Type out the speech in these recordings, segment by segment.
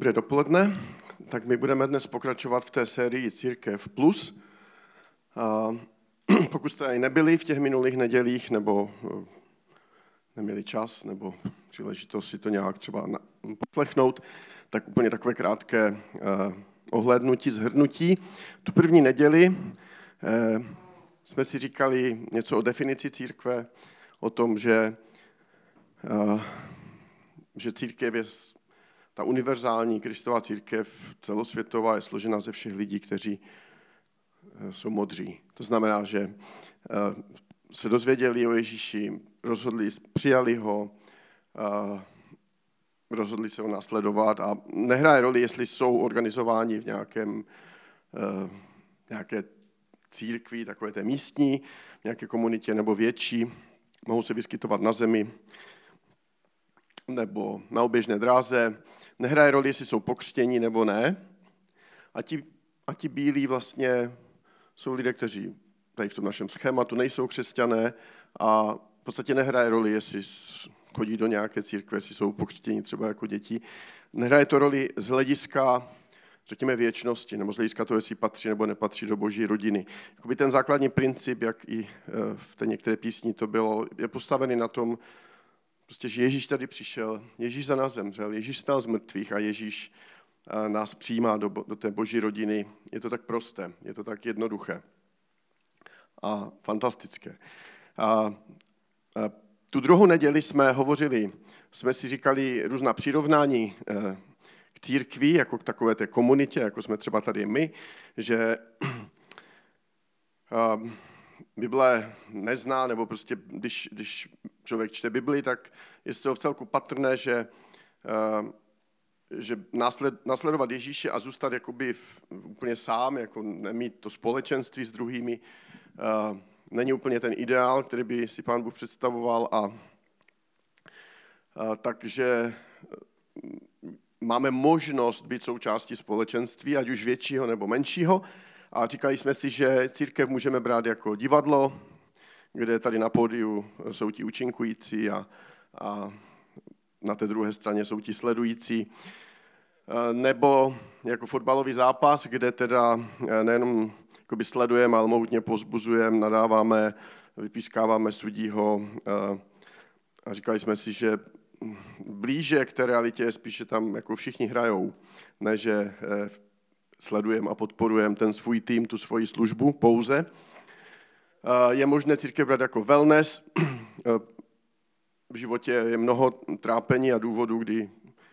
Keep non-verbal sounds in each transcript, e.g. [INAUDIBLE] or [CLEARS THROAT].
Dobré dopoledne. Tak my budeme dnes pokračovat v té sérii Církev Plus. A [CLEARS THROAT] pokud jste ani nebyli v těch minulých nedělích, nebo eh, neměli čas, nebo příležitost si to nějak třeba poslechnout, tak úplně takové krátké eh, ohlédnutí, zhrnutí. Tu první neděli eh, jsme si říkali něco o definici církve, o tom, že, že církev je ta univerzální kristová církev celosvětová je složena ze všech lidí, kteří eh, jsou modří. To znamená, že eh, se dozvěděli o Ježíši, rozhodli, přijali ho, eh, rozhodli se ho následovat a nehraje roli, jestli jsou organizováni v nějakém, nějaké církvi, takové té místní, nějaké komunitě nebo větší, mohou se vyskytovat na zemi nebo na oběžné dráze, nehraje roli, jestli jsou pokřtění nebo ne. A ti, a ti bílí vlastně jsou lidé, kteří tady v tom našem schématu nejsou křesťané a v podstatě nehraje roli, jestli chodí do nějaké církve, jestli jsou pokřtění třeba jako děti. Nehraje to roli z hlediska, řekněme, věčnosti, nebo z hlediska toho, jestli patří nebo nepatří do boží rodiny. Jakoby ten základní princip, jak i eh, v té některé písni to bylo, je postavený na tom, Prostě, že Ježíš tady přišel, Ježíš za nás zemřel, Ježíš stal z mrtvých a Ježíš eh, nás přijímá do, do té boží rodiny. Je to tak prosté, je to tak jednoduché a fantastické. A, a tu druhou neděli jsme hovořili, jsme si říkali různá přirovnání eh, k církvi, jako k takové té komunitě, jako jsme třeba tady my, že [CLEARS THROAT] Bible nezná, nebo prostě když, když člověk čte Bibli, tak je z toho v celku patrné, že, eh, že násled, následovat Ježíše a zůstat jakoby v, úplně sám, jako nemít to společenství s druhými, eh, není úplně ten ideál, který by si pán Bůh představoval. A, a takže máme možnost být součástí společenství, ať už většího nebo menšího. A říkali jsme si, že církev můžeme brát jako divadlo, kde tady na pódiu jsou ti účinkující a, a na té druhé straně jsou ti sledující. Nebo jako fotbalový zápas, kde teda nejenom sledujeme, ale mohutně pozbuzujeme, nadáváme, vypískáváme sudího a říkali jsme si, že blíže k té realitě spíše tam jako všichni hrajou, ne že sledujeme a podporujeme ten svůj tým, tu svoji službu pouze. Je možné církev brát jako wellness. [CLEARS THROAT] V životě je mnoho trápení a důvodů, kdy,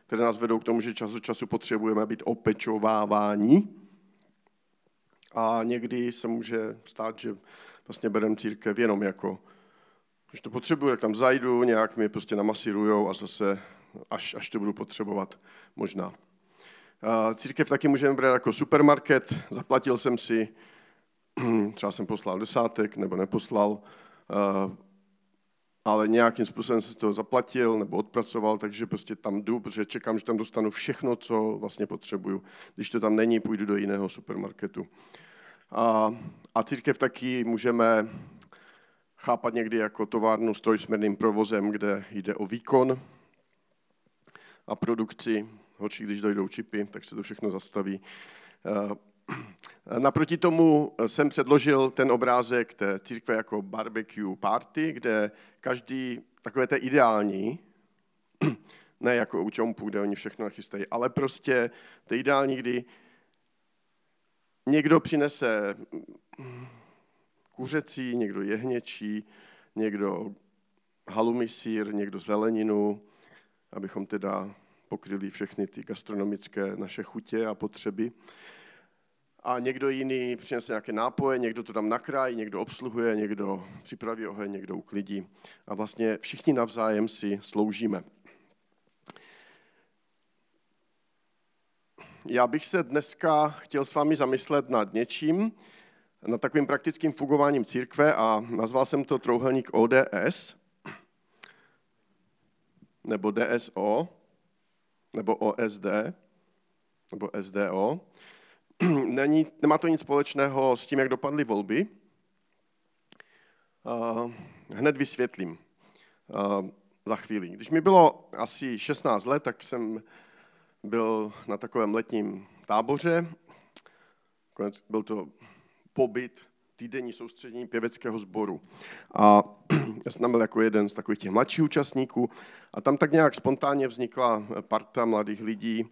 které nás vedou k tomu, že čas od času potřebujeme být opečováváni. A někdy se může stát, že vlastně bereme církev jenom jako, když to potřebuji, tak tam zajdu, nějak mě prostě namasírujou a zase, až, až to budu potřebovat, možná. Církev taky můžeme brát jako supermarket. Zaplatil jsem si, [CLEARS THROAT] třeba jsem poslal desátek nebo neposlal, ale nějakým způsobem jsem to zaplatil nebo odpracoval, takže prostě tam jdu, protože čekám, že tam dostanu všechno, co vlastně potřebuju. Když to tam není, půjdu do jiného supermarketu. A, a církev taky můžeme chápat někdy jako továrnu s trojsměrným provozem, kde jde o výkon a produkci, horší, když dojdou čipy, tak se to všechno zastaví. Eh, [CLEARS THROAT] naproti tomu jsem předložil ten obrázek té církve jako barbecue party, kde každý, takové té ideální, [CLEARS THROAT] ne jako u čompu, kde oni všechno nachystají, ale prostě to ideální, kdy někdo přinese kuřecí, někdo jehněčí, někdo halumisír, někdo zeleninu, abychom teda pokryli všechny ty gastronomické naše chutě a potřeby. A někdo jiný přinese nějaké nápoje, někdo to tam nakrájí, někdo obsluhuje, někdo připraví oheň, někdo uklidí. A vlastně všichni navzájem si sloužíme. Já bych se dneska chtěl s vámi zamyslet nad něčím, nad takovým praktickým fungováním církve a nazval jsem to trouhelník ODS, nebo DSO, nebo OSD, nebo SDO. [CLEARS THROAT] Není, nemá to nic společného s tím, jak dopadly volby. Hned vysvětlím za chvíli. Když mi bylo asi 16 let, tak jsem byl na takovém letním táboře. Byl to pobyt, týdenní soustředění pěveckého sboru. A [CLEARS THROAT] já jsem tam byl jako jeden z takových těch mladších účastníků a tam tak nějak spontánně vznikla parta mladých lidí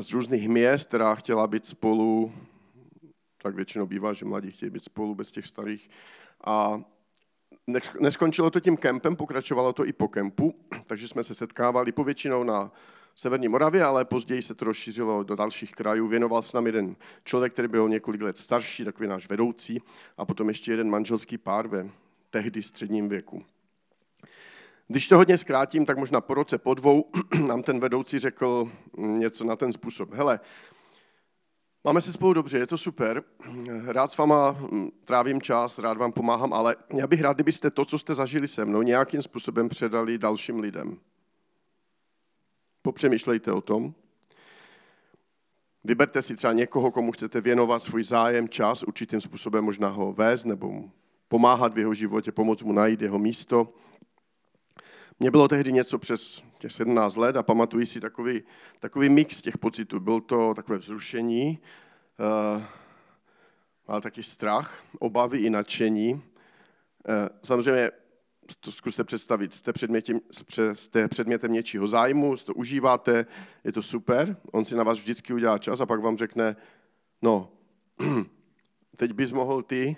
z různých měst, která chtěla být spolu, tak většinou bývá, že mladí chtějí být spolu bez těch starých. A neskončilo to tím kempem, pokračovalo to i po kempu, takže jsme se setkávali povětšinou na Severní Moravě, ale později se to rozšířilo do dalších krajů. Věnoval se nám jeden člověk, který byl několik let starší, takový náš vedoucí, a potom ještě jeden manželský pár ve tehdy středním věku. Když to hodně zkrátím, tak možná po roce, po dvou, [CLEARS THROAT] nám ten vedoucí řekl něco na ten způsob. Hele, máme se spolu dobře, je to super, rád s váma trávím čas, rád vám pomáhám, ale já bych rád, kdybyste to, co jste zažili se mnou, nějakým způsobem předali dalším lidem. Popřemýšlejte o tom. Vyberte si třeba někoho, komu chcete věnovat svůj zájem, čas, určitým způsobem možná ho vést nebo pomáhat v jeho životě, pomoct mu najít jeho místo. Mně bylo tehdy něco přes těch 17 let a pamatuji si takový, takový mix těch pocitů. Byl to takové vzrušení, uh, ale taky strach, obavy i nadšení. Uh, samozřejmě to zkuste představit, jste předmětem, jste předmětem něčího zájmu, to užíváte, je to super, on si na vás vždycky udělá čas a pak vám řekne, no, [CLEARS THROAT] teď bys mohl ty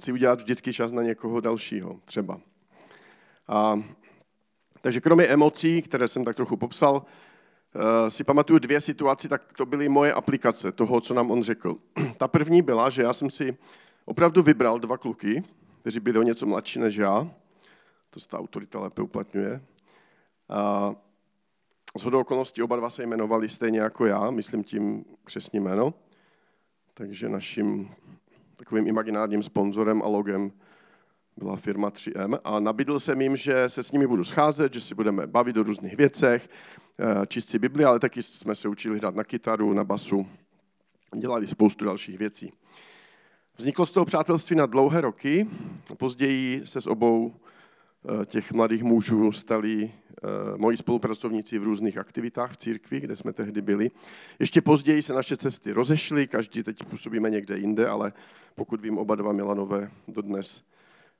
si udělat vždycky čas na někoho dalšího, třeba. A, takže kromě emocí, které jsem tak trochu popsal, eh, si pamatuju dvě situace, tak to byly moje aplikace toho, co nám on řekl. [CLEARS THROAT] Ta první byla, že já jsem si opravdu vybral dva kluky, kteří byli o něco mladší než já, to se ta autorita lépe uplatňuje. A z hodou okolností oba dva se jmenovali stejně jako já, myslím tím křesní jméno. Takže naším takovým imaginárním sponzorem a logem byla firma 3M a nabídl jsem jim, že se s nimi budu scházet, že si budeme bavit o různých věcech, eh, číst si Bibli, ale taky jsme se učili hrát na kytaru, na basu, dělali spoustu dalších věcí. Vzniklo z toho přátelství na dlouhé roky, později se s obou těch mladých mužů stali eh, moji spolupracovníci v různých aktivitách v církvi, kde jsme tehdy byli. Ještě později se naše cesty rozešly, každý teď působíme někde jinde, ale pokud vím, oba dva Milanové dodnes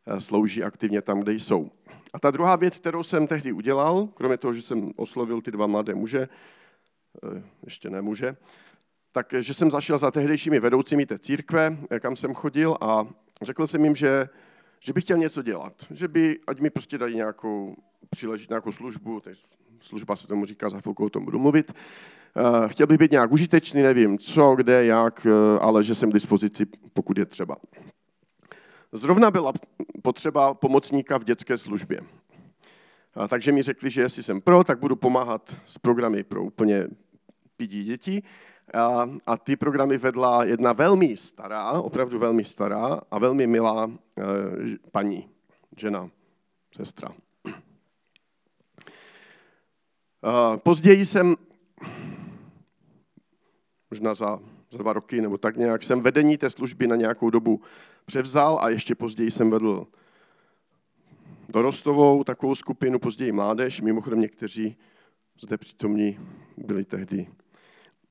eh, slouží aktivně tam, kde jsou. A ta druhá věc, kterou jsem tehdy udělal, kromě toho, že jsem oslovil ty dva mladé muže, ještě ne muže, tak že jsem zašel za tehdejšími vedoucími té církve, kam jsem chodil a řekl jsem jim, že že bych chtěl něco dělat, že by, ať mi prostě dají nějakou příležit, nějakou službu, teď služba se tomu říká, za chvilku o tom budu mluvit, uh, chtěl bych být nějak užitečný, nevím co, kde, jak, uh, ale že jsem k dispozici, pokud je třeba. Zrovna byla potřeba pomocníka v dětské službě. Uh, takže mi řekli, že jestli jsem pro, tak budu pomáhat s programy pro úplně pidí děti a, a ty programy vedla jedna velmi stará, opravdu velmi stará a velmi milá e, paní, žena, sestra. E, později jsem, možná za, za dva roky nebo tak nějak, jsem vedení té služby na nějakou dobu převzal a ještě později jsem vedl dorostovou takovou skupinu, později mládež. Mimochodem někteří zde přítomní byli tehdy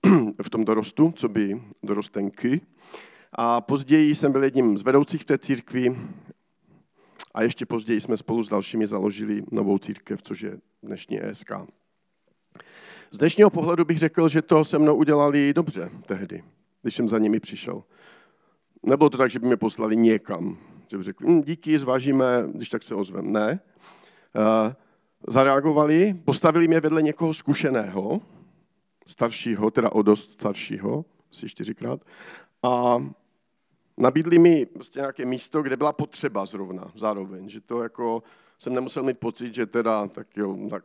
[CLEARS THROAT] v tom dorostu, co by dorostenky. A později jsem byl jedním z vedoucích v té církvi a ještě později jsme spolu s dalšími založili novou církev, což je dnešní ESK. Z dnešního pohledu bych řekl, že to se mnou udělali dobře tehdy, když jsem za nimi přišel. Nebylo to tak, že by mě poslali někam, že by řekli, hm, díky, zvážíme, když tak se ozvem. Ne. Uh, zareagovali, postavili mě vedle někoho zkušeného, staršího, teda o dost staršího, asi čtyřikrát, a nabídli mi prostě nějaké místo, kde byla potřeba zrovna zároveň, že to jako jsem nemusel mít pocit, že teda, tak jo, tak,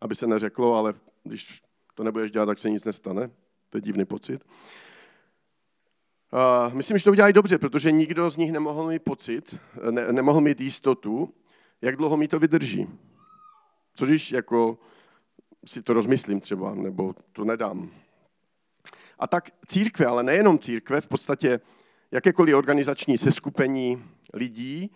aby se neřeklo, ale když to nebudeš dělat, tak se nic nestane. To je divný pocit. Uh, myslím, že to udělají dobře, protože nikdo z nich nemohl mít pocit, ne, nemohl mít jistotu, jak dlouho mi to vydrží. Což když jako si to rozmyslím třeba, nebo to nedám. A tak církve, ale nejenom církve, v podstatě jakékoliv organizační seskupení lidí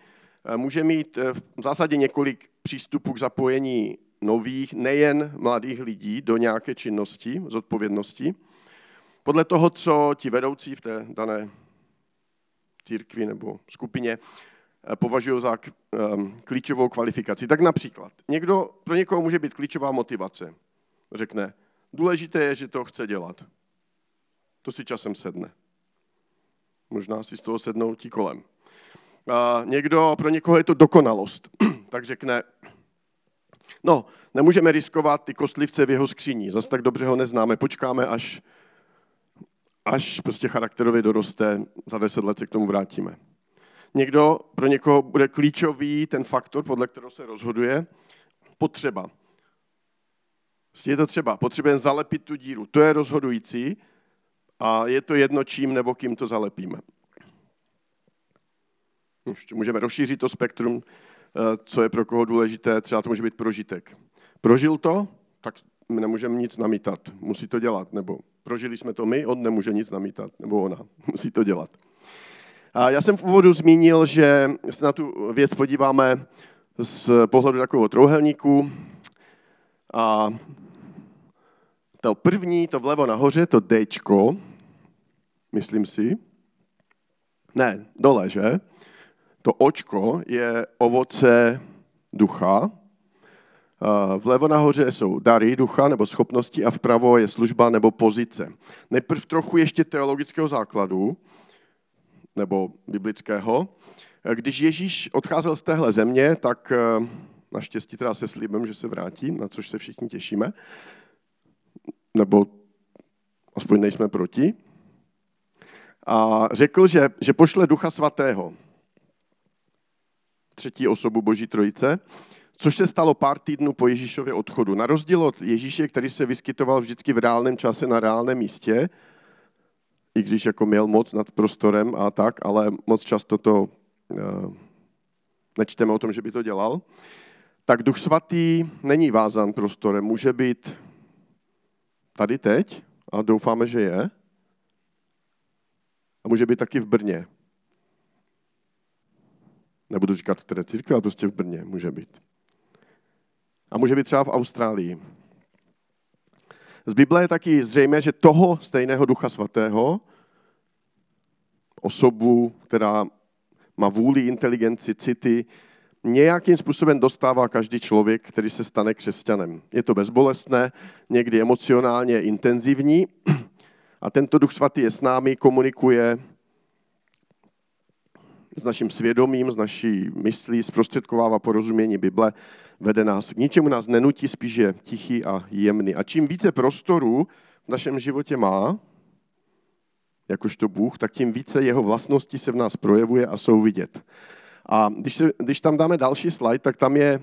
eh, může mít eh, v zásadě několik přístupů k zapojení nových, nejen mladých lidí do nějaké činnosti, zodpovědnosti, podle toho, co ti vedoucí v té dané církvi nebo skupině považují za klíčovou kvalifikaci. Tak například, někdo, pro někoho může být klíčová motivace. Řekne, důležité je, že to chce dělat. To si časem sedne. Možná si z toho sednou ti kolem. A někdo, pro někoho je to dokonalost. [CLEARS THROAT] tak řekne, no, nemůžeme riskovat ty kostlivce v jeho skříní, zase tak dobře ho neznáme, počkáme, až, až prostě charakterově doroste, za deset let se k tomu vrátíme. Někdo, pro někoho bude klíčový ten faktor, podle kterého se rozhoduje, potřeba. Je to třeba, potřebujeme zalepit tu díru. To je rozhodující a je to jedno čím nebo kým to zalepíme. Ještě můžeme rozšířit to spektrum, eh, co je pro koho důležité, třeba to může být prožitek. Prožil to, tak my nemůžeme nic namítat, musí to dělat, nebo prožili jsme to my, on nemůže nic namítat, nebo ona, [LAUGHS] musí to dělat. Já jsem v úvodu zmínil, že se na tu věc podíváme z pohledu takového trouhelníku. A to první, to vlevo nahoře, to D, myslím si. Ne, dole, že? To očko je ovoce ducha. Vlevo nahoře jsou dary ducha nebo schopnosti a vpravo je služba nebo pozice. Nejprv trochu ještě teologického základu, nebo biblického. Když Ježíš odcházel z téhle země, tak eh, naštěstí teda se slíbem, že se vrátí, na což se všichni těšíme, nebo aspoň nejsme proti. A řekl, že, že pošle Ducha Svatého, třetí osobu Boží Trojice, což se stalo pár týdnů po Ježíšově odchodu. Na rozdíl od Ježíše, který se vyskytoval vždycky v reálném čase na reálném místě, i když jako měl moc nad prostorem a tak, ale moc často to uh, nečteme o tom, že by to dělal, tak Duch Svatý není vázan prostorem, může být tady teď a doufáme, že je. A může být taky v Brně. Nebudu říkat v které církvi, ale prostě v Brně může být. A může být třeba v Austrálii. Z Bible je taky zřejmé, že toho stejného Ducha Svatého, osobu, která má vůli, inteligenci, city, nějakým způsobem dostává každý člověk, který se stane křesťanem. Je to bezbolestné, někdy emocionálně intenzivní a tento Duch Svatý je s námi, komunikuje s naším svědomím, s naší myslí, zprostředkovává porozumění Bible vede nás. K ničemu nás nenutí, spíš je tichý a jemný. A čím více prostoru v našem životě má, jakožto Bůh, tak tím více jeho vlastností se v nás projevuje a jsou vidět. A když, se, když tam dáme další slide, tak tam je,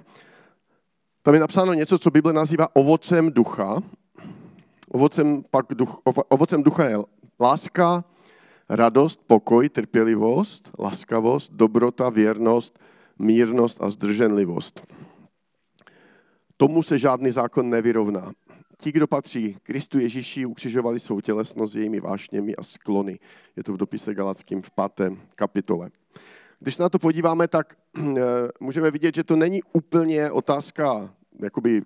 tam je napsáno něco, co Bible nazývá ovocem ducha. Ovocem, pak duch, ovocem ducha je láska, radost, pokoj, trpělivost, laskavost, dobrota, věrnost, mírnost a zdrženlivost. Tomu se žádný zákon nevyrovná. Ti, kdo patří Kristu Ježíši, ukřižovali svou tělesnost jejími vášněmi a sklony. Je to v dopise Galackým v páté kapitole. Když na to podíváme, tak eh, můžeme vidět, že to není úplně otázka jakoby,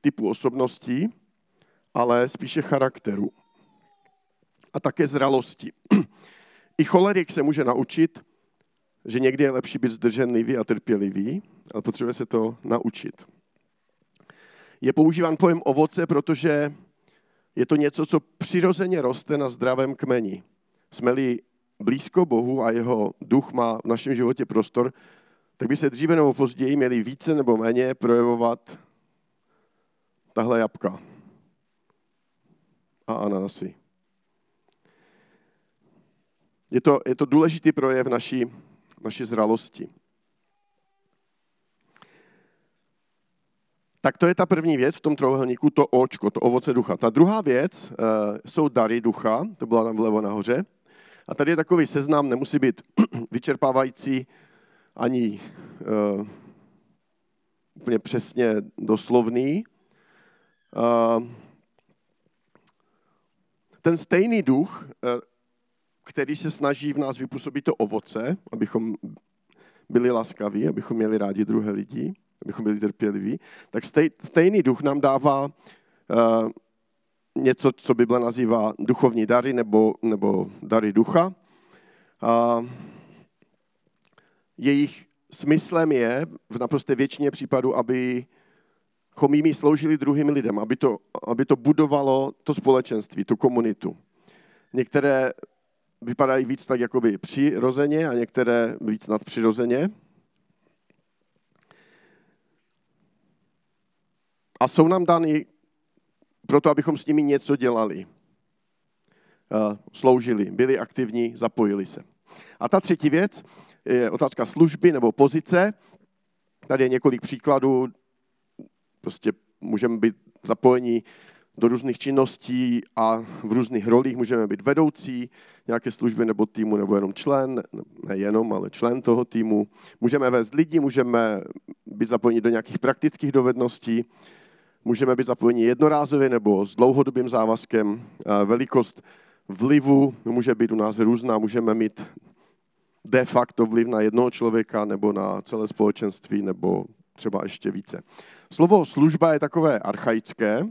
typu osobností, ale spíše charakteru a také zralosti. [CLEARS THROAT] I cholerik se může naučit, že někdy je lepší být zdrženlivý a trpělivý, ale potřebuje se to naučit je používán pojem ovoce, protože je to něco, co přirozeně roste na zdravém kmeni. Jsme-li blízko Bohu a jeho duch má v našem životě prostor, tak by se dříve nebo později měli více nebo méně projevovat tahle jabka a ananasy. Je to, je to důležitý projev naší, naší zralosti. Tak to je ta první věc v tom trojuhelníku, to očko, to ovoce ducha. Ta druhá věc uh, jsou dary ducha, to byla tam vlevo nahoře. A tady je takový seznam, nemusí být [CLEARS THROAT] vyčerpávající ani uh, úplně přesně doslovný. Uh, ten stejný duch, uh, který se snaží v nás vypůsobit to ovoce, abychom byli laskaví, abychom měli rádi druhé lidi, abychom byli trpěliví, tak stej, stejný duch nám dává uh, něco, co Bible nazývá duchovní dary nebo, nebo dary ducha. Uh, jejich smyslem je v naprosté většině případů, aby jimi sloužili druhým lidem, aby to, aby to budovalo to společenství, tu komunitu. Některé vypadají víc tak jakoby přirozeně a některé víc nadpřirozeně. A jsou nám dány proto, abychom s nimi něco dělali. Sloužili, byli aktivní, zapojili se. A ta třetí věc je otázka služby nebo pozice. Tady je několik příkladů. Prostě můžeme být zapojeni do různých činností a v různých rolích můžeme být vedoucí nějaké služby nebo týmu, nebo jenom člen, ne jenom, ale člen toho týmu. Můžeme vést lidi, můžeme být zapojeni do nějakých praktických dovedností, můžeme být zapojeni jednorázově nebo s dlouhodobým závazkem. Velikost vlivu může být u nás různá, můžeme mít de facto vliv na jednoho člověka nebo na celé společenství nebo třeba ještě více. Slovo služba je takové archaické,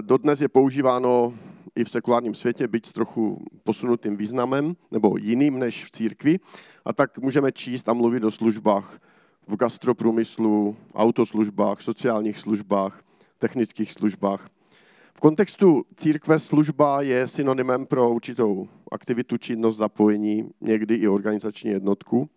Dodnes je používáno i v sekulárním světě, byť s trochu posunutým významem, nebo jiným než v církvi. A tak můžeme číst a mluvit o službách v gastroprůmyslu, autoslužbách, sociálních službách, technických službách. V kontextu církve služba je synonymem pro určitou aktivitu, činnost, zapojení, někdy i organizační jednotku.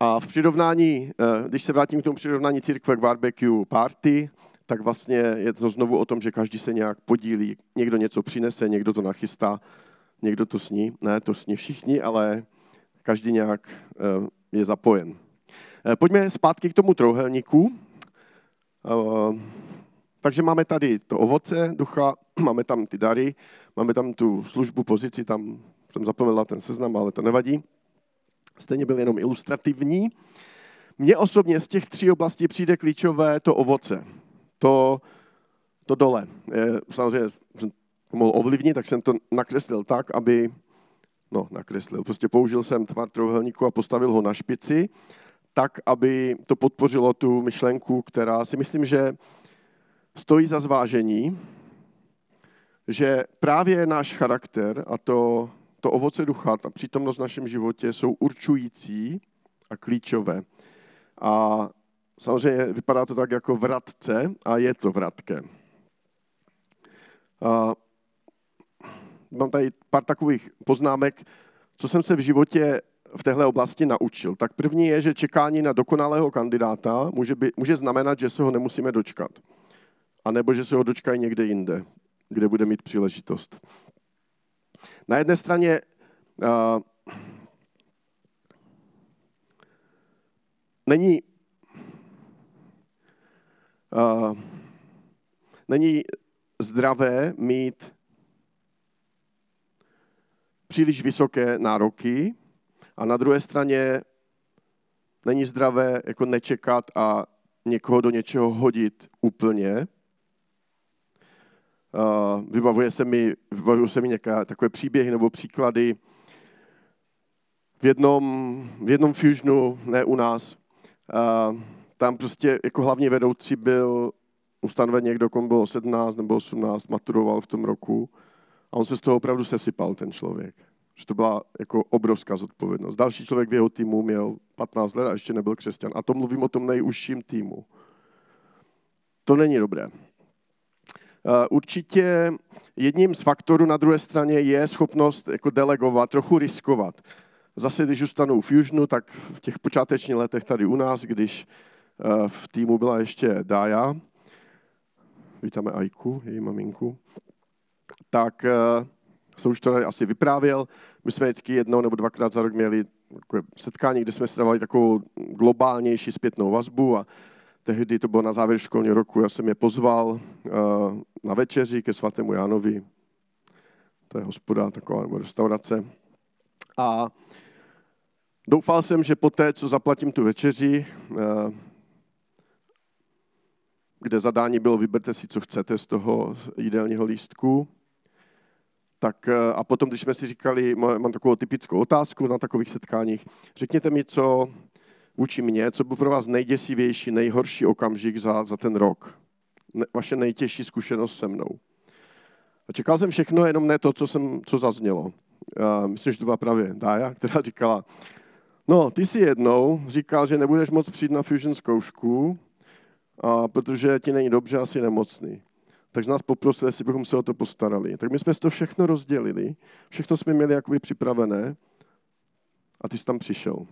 A v přirovnání, eh, když se vrátím k tomu přirovnání církve k barbecue party, tak vlastně je to znovu o tom, že každý se nějak podílí. Někdo něco přinese, někdo to nachystá, někdo to sní. Ne, to sní všichni, ale každý nějak eh, je zapojen. Eh, pojďme zpátky k tomu trouhelníku. Takže máme tady to ovoce ducha, [CLEARS THROAT] máme tam ty dary, máme tam tu službu, pozici, tam jsem zapomněl ten seznam, ale to nevadí stejně byl jenom ilustrativní. Mně osobně z těch tří oblastí přijde klíčové to ovoce, to, to dole. Samozřejmě jsem to mohl ovlivnit, tak jsem to nakreslil tak, aby, no nakreslil, prostě použil jsem tvar trojuhelníku a postavil ho na špici, tak, aby to podpořilo tu myšlenku, která si myslím, že stojí za zvážení, že právě náš charakter a to, to ovoce ducha, ta přítomnost v našem životě jsou určující a klíčové. A samozřejmě vypadá to tak jako vratce a je to vratké. A mám tady pár takových poznámek, co jsem se v životě v téhle oblasti naučil. Tak první je, že čekání na dokonalého kandidáta může, by, může znamenat, že se ho nemusíme dočkat. A nebo že se ho dočkají někde jinde, kde bude mít příležitost. Na jedné straně uh, není, uh, není zdravé mít příliš vysoké nároky a na druhé straně není zdravé jako nečekat a někoho do něčeho hodit úplně, vybavuje se mi, vybavují se mi nějaké takové příběhy nebo příklady. V jednom, v jednom fusionu, ne u nás, tam prostě jako hlavní vedoucí byl ustanoven někdo, komu bylo 17 nebo 18, maturoval v tom roku a on se z toho opravdu sesypal, ten člověk. Že to byla jako obrovská zodpovědnost. Další člověk v jeho týmu měl 15 let a ještě nebyl křesťan. A to mluvím o tom nejužším týmu. To není dobré. Eh, určitě jedním z faktorů na druhé straně je schopnost jako delegovat, trochu riskovat. Zase, když zůstanu v Fusionu, tak v těch počátečních letech tady u nás, když eh, v týmu byla ještě Dája, vítáme Ajku, její maminku, tak eh, jsem už to asi vyprávěl. My jsme vždycky jednou nebo dvakrát za rok měli setkání, kde jsme si takovou globálnější zpětnou vazbu a Tehdy to bylo na závěr školního roku, já jsem je pozval eh, na večeři ke svatému Jánovi. To je hospoda, taková nebo restaurace. A doufal jsem, že poté, co zaplatím tu večeři, eh, kde zadání bylo vyberte si, co chcete z toho jídelního lístku, tak eh, a potom, když jsme si říkali, mám takovou typickou otázku na takových setkáních, řekněte mi, co vůči mně, co byl pro vás nejděsivější, nejhorší okamžik za, za ten rok. Ne, vaše nejtěžší zkušenost se mnou. A čekal jsem všechno, jenom ne to, co, jsem, co zaznělo. A myslím, že to byla právě Dája, která říkala, no, ty si jednou říkal, že nebudeš moc přijít na fusion zkoušku, a protože ti není dobře, asi nemocný. Takže nás poprosil, jestli bychom se o to postarali. Tak my jsme si to všechno rozdělili, všechno jsme měli jakoby připravené a ty jsi tam přišel.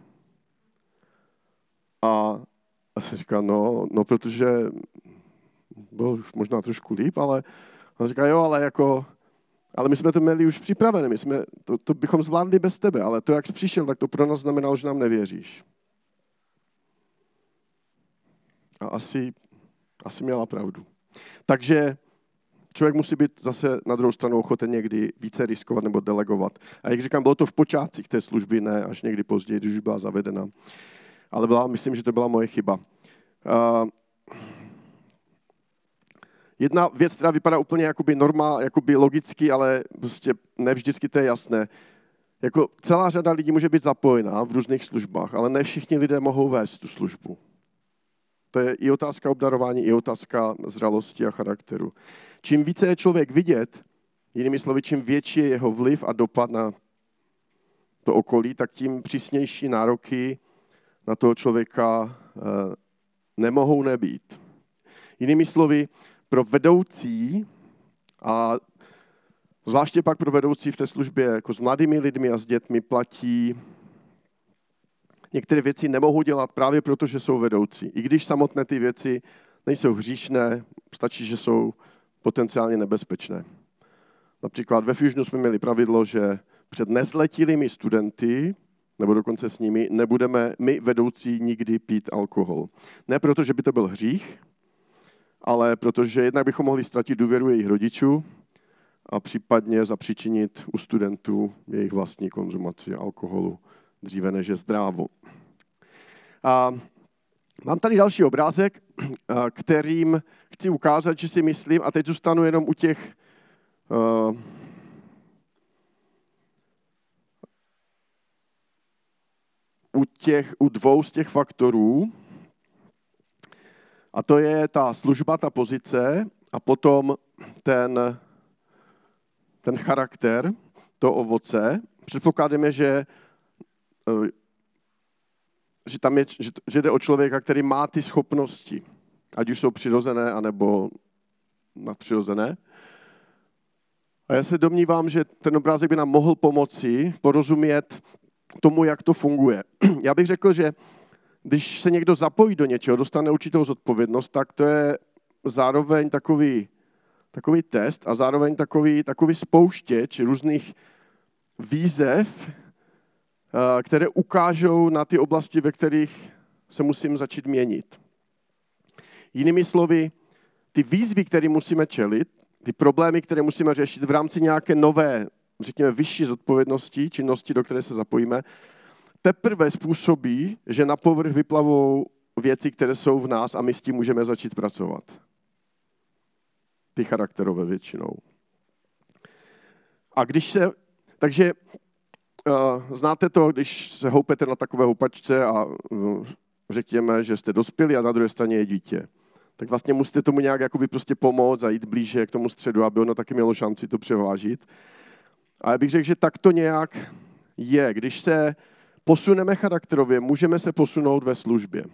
A, a se říká, no, no, protože bylo už možná trošku líp, ale on říká, jo, ale jako, ale my jsme to měli už připravené, my jsme, to, to bychom zvládli bez tebe, ale to, jak jsi přišel, tak to pro nás znamenalo, že nám nevěříš. A asi, asi měla pravdu. Takže člověk musí být zase na druhou stranu ochoten někdy více riskovat nebo delegovat. A jak říkám, bylo to v počátcích té služby, ne až někdy později, když už byla zavedena. Ale byla, myslím, že to byla moje chyba. Uh, jedna věc, která vypadá úplně jakoby normál, jakoby logicky, ale prostě ne vždycky to je jasné. Jako celá řada lidí může být zapojená v různých službách, ale ne všichni lidé mohou vést tu službu. To je i otázka obdarování, i otázka zralosti a charakteru. Čím více je člověk vidět, jinými slovy, čím větší je jeho vliv a dopad na to okolí, tak tím přísnější nároky na toho člověka eh, nemohou nebýt. Jinými slovy, pro vedoucí a zvláště pak pro vedoucí v té službě jako s mladými lidmi a s dětmi platí některé věci nemohou dělat právě proto, že jsou vedoucí. I když samotné ty věci nejsou hříšné, stačí, že jsou potenciálně nebezpečné. Například ve Fusionu jsme měli pravidlo, že před nezletilými studenty, nebo dokonce s nimi, nebudeme my vedoucí nikdy pít alkohol. Ne proto, že by to byl hřích, ale protože jednak bychom mohli ztratit důvěru jejich rodičů a případně zapříčinit u studentů jejich vlastní konzumaci alkoholu dříve než je zdrávo. A mám tady další obrázek, kterým chci ukázat, že si myslím, a teď zůstanu jenom u těch uh, u, těch, u dvou z těch faktorů, a to je ta služba, ta pozice a potom ten, ten charakter, to ovoce. Předpokládám je, že, eh, že, tam je, že, že jde o člověka, který má ty schopnosti, ať už jsou přirozené, anebo nadpřirozené. A já se domnívám, že ten obrázek by nám mohl pomoci porozumět tomu, jak to funguje. [CLEARS THROAT] Já bych řekl, že když se někdo zapojí do něčeho, dostane určitou zodpovědnost, tak to je zároveň takový, takový test a zároveň takový, takový spouštěč různých výzev, eh, které ukážou na ty oblasti, ve kterých se musím začít měnit. Jinými slovy, ty výzvy, které musíme čelit, ty problémy, které musíme řešit v rámci nějaké nové, řekněme, vyšší zodpovědnosti, činnosti, do které se zapojíme, teprve způsobí, že na povrch vyplavou věci, které jsou v nás a my s tím můžeme začít pracovat. Ty charakterové většinou. A když se, takže znáte to, když se houpete na takové houpačce a uh, řekněme, že jste dospěli a na druhé straně je dítě. Tak vlastně musíte tomu nějak jakoby prostě pomoct a jít blíže k tomu středu, aby ono taky mělo šanci to převážit. A já bych řekl, že tak to nějak je. Když se posuneme charakterově, můžeme se posunout ve službě.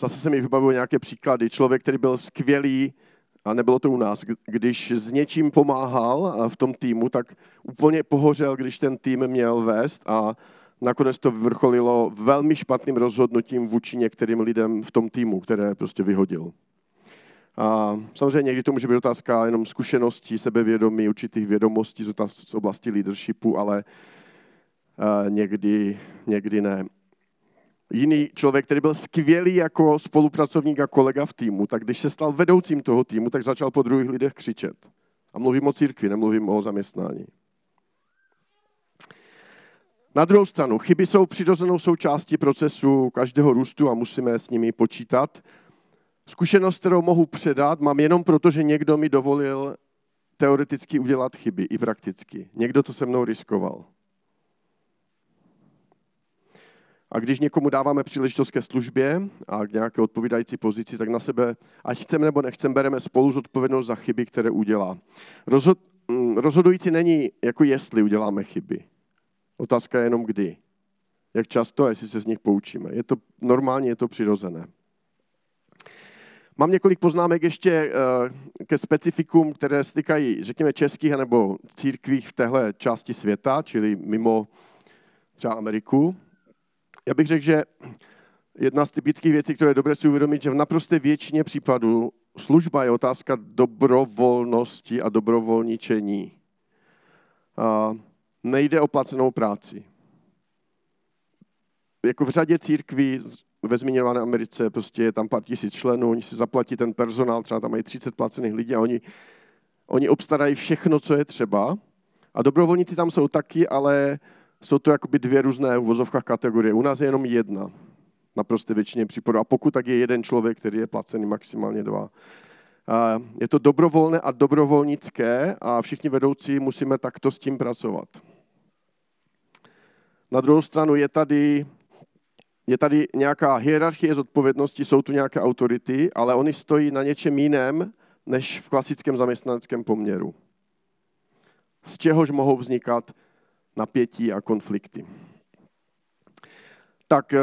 Zase se mi vybavují nějaké příklady. Člověk, který byl skvělý, a nebylo to u nás, když s něčím pomáhal v tom týmu, tak úplně pohořel, když ten tým měl vést a nakonec to vrcholilo velmi špatným rozhodnutím vůči některým lidem v tom týmu, které prostě vyhodil. A samozřejmě někdy to může být otázka jenom zkušeností, sebevědomí, určitých vědomostí z oblasti leadershipu, ale někdy, někdy ne. Jiný člověk, který byl skvělý jako spolupracovník a kolega v týmu, tak když se stal vedoucím toho týmu, tak začal po druhých lidech křičet. A mluvím o církvi, nemluvím o zaměstnání. Na druhou stranu, chyby jsou přirozenou součástí procesu každého růstu a musíme s nimi počítat. Zkušenost, kterou mohu předat, mám jenom proto, že někdo mi dovolil teoreticky udělat chyby, i prakticky. Někdo to se mnou riskoval. A když někomu dáváme příležitost ke službě a k nějaké odpovídající pozici, tak na sebe, ať chceme nebo nechceme, bereme spolu zodpovědnost za chyby, které udělá. Rozhod, mm, rozhodující není, jako jestli uděláme chyby. Otázka je jenom kdy. Jak často jestli se z nich poučíme. Je to normálně, je to přirozené. Mám několik poznámek ještě eh, ke specifikům, které stykají, řekněme, českých nebo církvích v téhle části světa, čili mimo třeba Ameriku. Já bych řekl, že jedna z typických věcí, které je dobré si uvědomit, že v naprosté většině případů služba je otázka dobrovolnosti a dobrovolničení. A nejde o placenou práci. Jako v řadě církví ve zmiňované Americe prostě je tam pár tisíc členů, oni si zaplatí ten personál, třeba tam mají 30 placených lidí a oni, oni obstarají všechno, co je třeba. A dobrovolníci tam jsou taky, ale jsou to jakoby dvě různé v vozovkách kategorie. U nás je jenom jedna, naprosto většině případů. A pokud tak je jeden člověk, který je placený, maximálně dva. Je to dobrovolné a dobrovolnické a všichni vedoucí musíme takto s tím pracovat. Na druhou stranu je tady, je tady nějaká hierarchie zodpovědnosti, jsou tu nějaké autority, ale oni stojí na něčem jiném, než v klasickém zaměstnaneckém poměru. Z čehož mohou vznikat napětí a konflikty. Tak eh,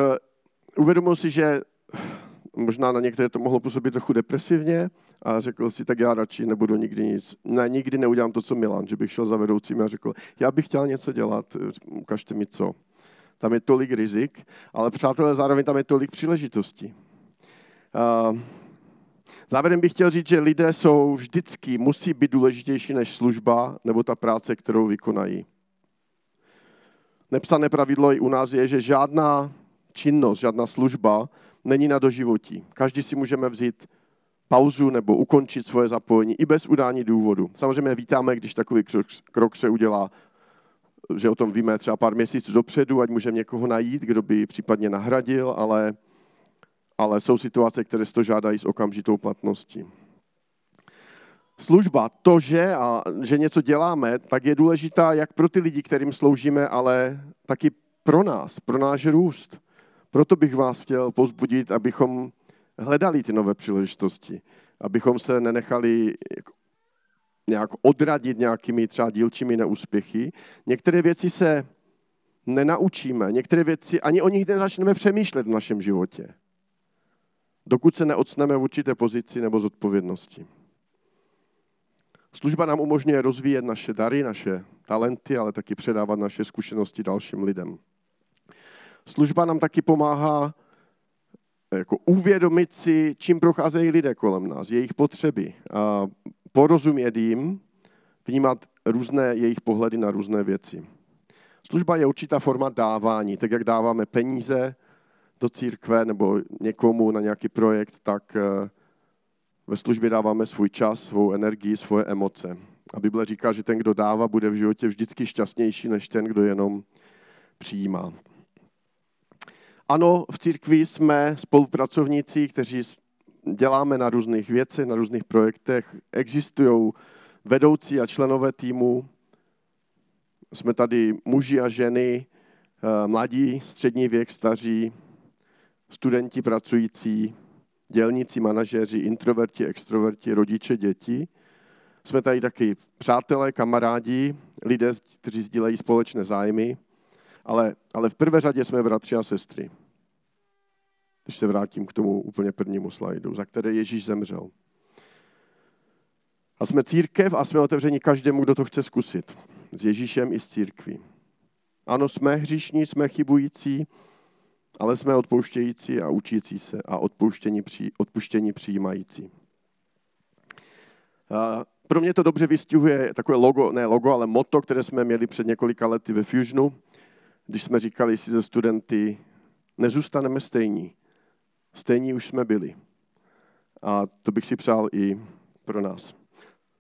uvědomil si, že možná na některé to mohlo působit trochu depresivně a řekl si, tak já radši nebudu nikdy nic, ne, nikdy neudělám to, co Milan, že bych šel za vedoucím a řekl, já bych chtěl něco dělat, ukažte mi co. Tam je tolik rizik, ale přátelé, zároveň tam je tolik příležitostí. Uh, závěrem bych chtěl říct, že lidé jsou vždycky, musí být důležitější než služba nebo ta práce, kterou vykonají. Nepsané pravidlo i u nás je, že žádná činnost, žádná služba není na doživotí. Každý si můžeme vzít pauzu nebo ukončit svoje zapojení i bez udání důvodu. Samozřejmě vítáme, když takový krok se udělá, že o tom víme třeba pár měsíců dopředu, ať můžeme někoho najít, kdo by případně nahradil, ale, ale jsou situace, které to žádají s okamžitou platností. Služba, to, že, a, že něco děláme, tak je důležitá jak pro ty lidi, kterým sloužíme, ale taky pro nás, pro náš růst. Proto bych vás chtěl pozbudit, abychom hledali ty nové příležitosti, abychom se nenechali nějak odradit nějakými třeba dílčími neúspěchy. Některé věci se nenaučíme, některé věci ani o nich nezačneme přemýšlet v našem životě, dokud se neocneme v určité pozici nebo zodpovědnosti. Služba nám umožňuje rozvíjet naše dary, naše talenty, ale taky předávat naše zkušenosti dalším lidem. Služba nám taky pomáhá eh, jako uvědomit si, čím procházejí lidé kolem nás, jejich potřeby, a porozumět jim, vnímat různé jejich pohledy na různé věci. Služba je určitá forma dávání, tak jak dáváme peníze do církve nebo někomu na nějaký projekt, tak eh, ve službě dáváme svůj čas, svou energii, svoje emoce. A Bible říká, že ten, kdo dává, bude v životě vždycky šťastnější, než ten, kdo jenom přijímá. Ano, v církvi jsme spolupracovníci, kteří děláme na různých věcech, na různých projektech. Existují vedoucí a členové týmu. Jsme tady muži a ženy, eh, mladí, střední věk, staří, studenti pracující, dělníci, manažeři, introverti, extroverti, rodiče, děti. Jsme tady taky přátelé, kamarádi, lidé, kteří sdílejí společné zájmy, ale, ale v prvé řadě jsme bratři a sestry. Když se vrátím k tomu úplně prvnímu slajdu, za které Ježíš zemřel. A jsme církev a jsme otevřeni každému, kdo to chce zkusit. S Ježíšem i s církví. Ano, jsme hříšní, jsme chybující, ale jsme odpouštějící a učící se a odpuštění, při, odpuštění přijímající. A pro mě to dobře vystihuje takové logo, ne logo, ale moto, které jsme měli před několika lety ve Fusionu, když jsme říkali si ze studenty, nezůstaneme stejní. Stejní už jsme byli. A to bych si přál i pro nás.